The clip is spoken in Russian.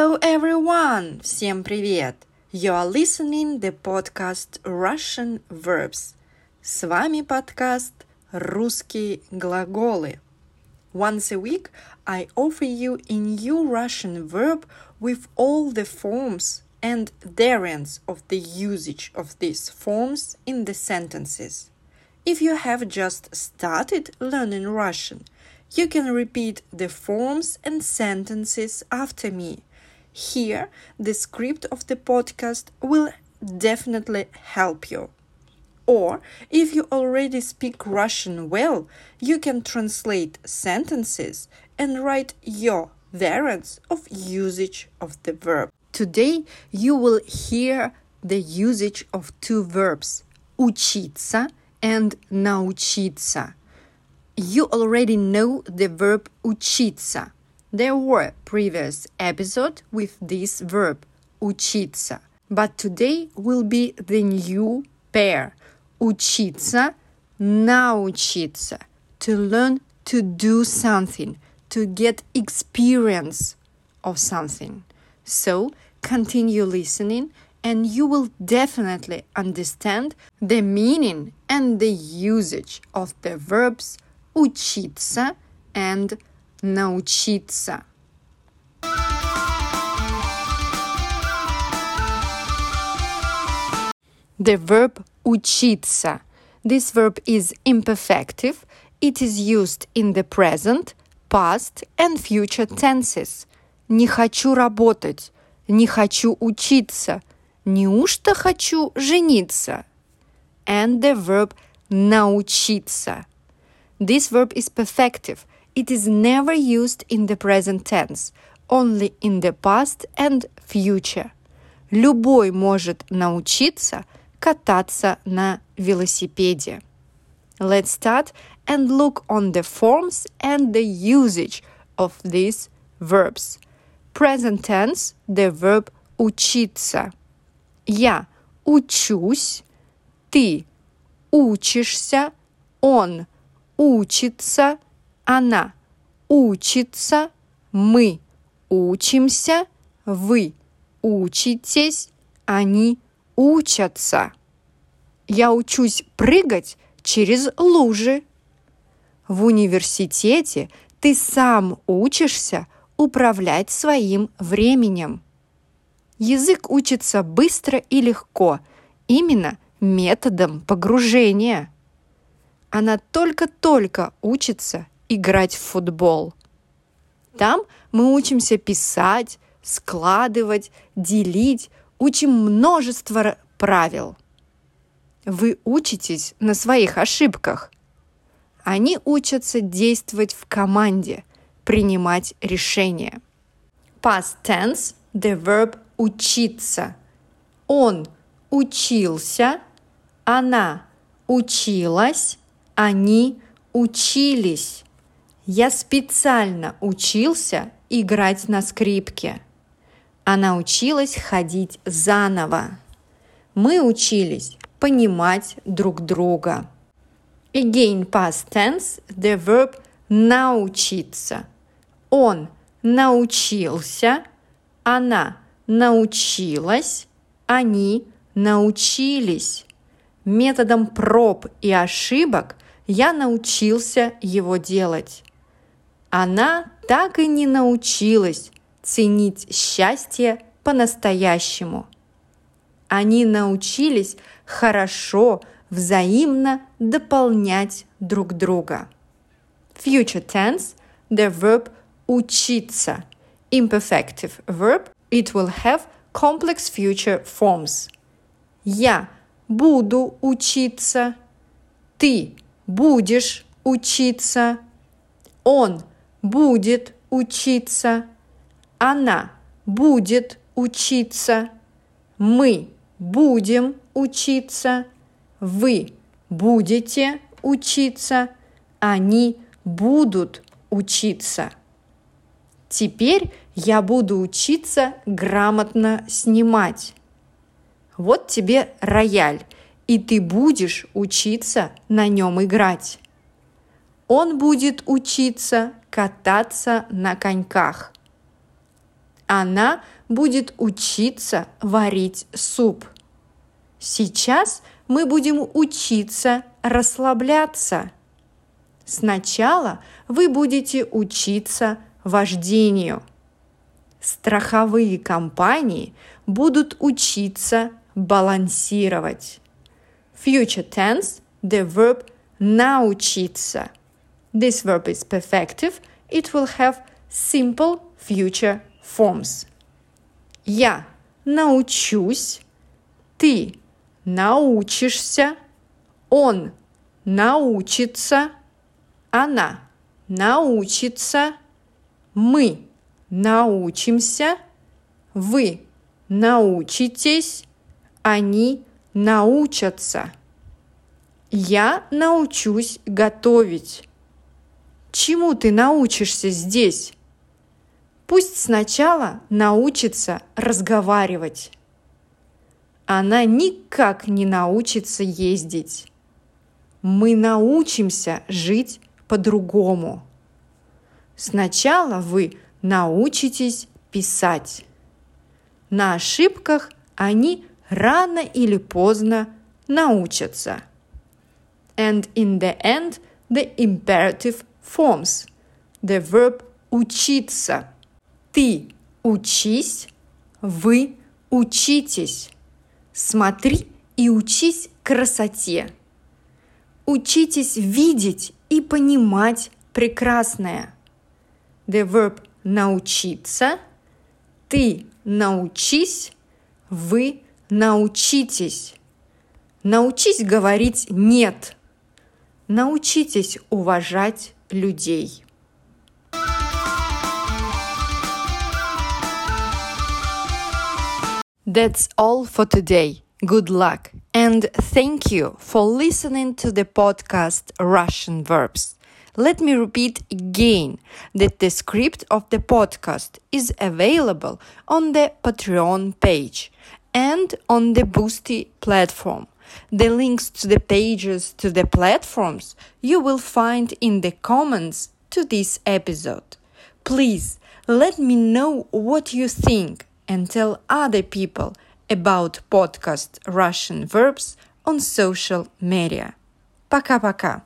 Hello everyone! Всем привет! You are listening the podcast Russian Verbs. С вами подкаст «Русские глаголы». Once a week, I offer you a new Russian verb with all the forms and variants of the usage of these forms in the sentences. If you have just started learning Russian, you can repeat the forms and sentences after me. Here, the script of the podcast will definitely help you. Or, if you already speak Russian well, you can translate sentences and write your variants of usage of the verb. Today, you will hear the usage of two verbs учиться and научиться you already know the verb учиться. There were previous episode with this verb учиться, but today will be the new pair учиться, научиться, to learn to do something, to get experience of something. So continue listening and you will definitely understand the meaning and the usage of the verbs учиться and научиться. The verb учиться. This verb is imperfective. It is used in the present, past and future tenses. Не хочу работать. Не хочу учиться. Неужто хочу жениться? And the verb научиться. This verb is perfective. It is never used in the present tense, only in the past and future. Любой может научиться кататься на велосипеде. Let's start and look on the forms and the usage of these verbs. Present tense, the verb учиться. Я учусь, ты учишься, он учится, она учится, мы учимся, вы учитесь, они учатся. Я учусь прыгать через лужи. В университете ты сам учишься управлять своим временем. Язык учится быстро и легко, именно методом погружения. Она только-только учится играть в футбол. Там мы учимся писать, складывать, делить, учим множество правил. Вы учитесь на своих ошибках. Они учатся действовать в команде, принимать решения. Past tense – the verb учиться. Он учился, она училась, они учились. Я специально учился играть на скрипке. Она училась ходить заново. Мы учились понимать друг друга. Again, past tense, the verb научиться. Он научился, она научилась, они научились. Методом проб и ошибок я научился его делать. Она так и не научилась ценить счастье по-настоящему. Они научились хорошо, взаимно дополнять друг друга. Future tense – the verb учиться. Imperfective verb – it will have complex future forms. Я буду учиться. Ты будешь учиться, он будет учиться, она будет учиться, мы будем учиться, вы будете учиться, они будут учиться. Теперь я буду учиться грамотно снимать. Вот тебе рояль – и ты будешь учиться на нем играть. Он будет учиться кататься на коньках. Она будет учиться варить суп. Сейчас мы будем учиться расслабляться. Сначала вы будете учиться вождению. Страховые компании будут учиться балансировать. Future tense – the verb научиться. This verb is perfective. It will have simple future forms. Я научусь, ты научишься, он научится, она научится, мы научимся, вы научитесь, они научатся. Я научусь готовить. Чему ты научишься здесь? Пусть сначала научится разговаривать. Она никак не научится ездить. Мы научимся жить по-другому. Сначала вы научитесь писать. На ошибках они рано или поздно научатся. And in the end, the imperative forms the verb учиться. Ты учись, вы учитесь. Смотри и учись красоте. Учитесь видеть и понимать прекрасное. The verb научиться, ты научись, вы научитесь. Научись говорить «нет». Научитесь уважать людей. That's all for today. Good luck and thank you for listening to the podcast Russian Verbs. Let me repeat again that the script of the podcast is available on the Patreon page and on the Boosty platform. The links to the pages to the platforms you will find in the comments to this episode. Please let me know what you think and tell other people about podcast Russian verbs on social media. Пока-пока.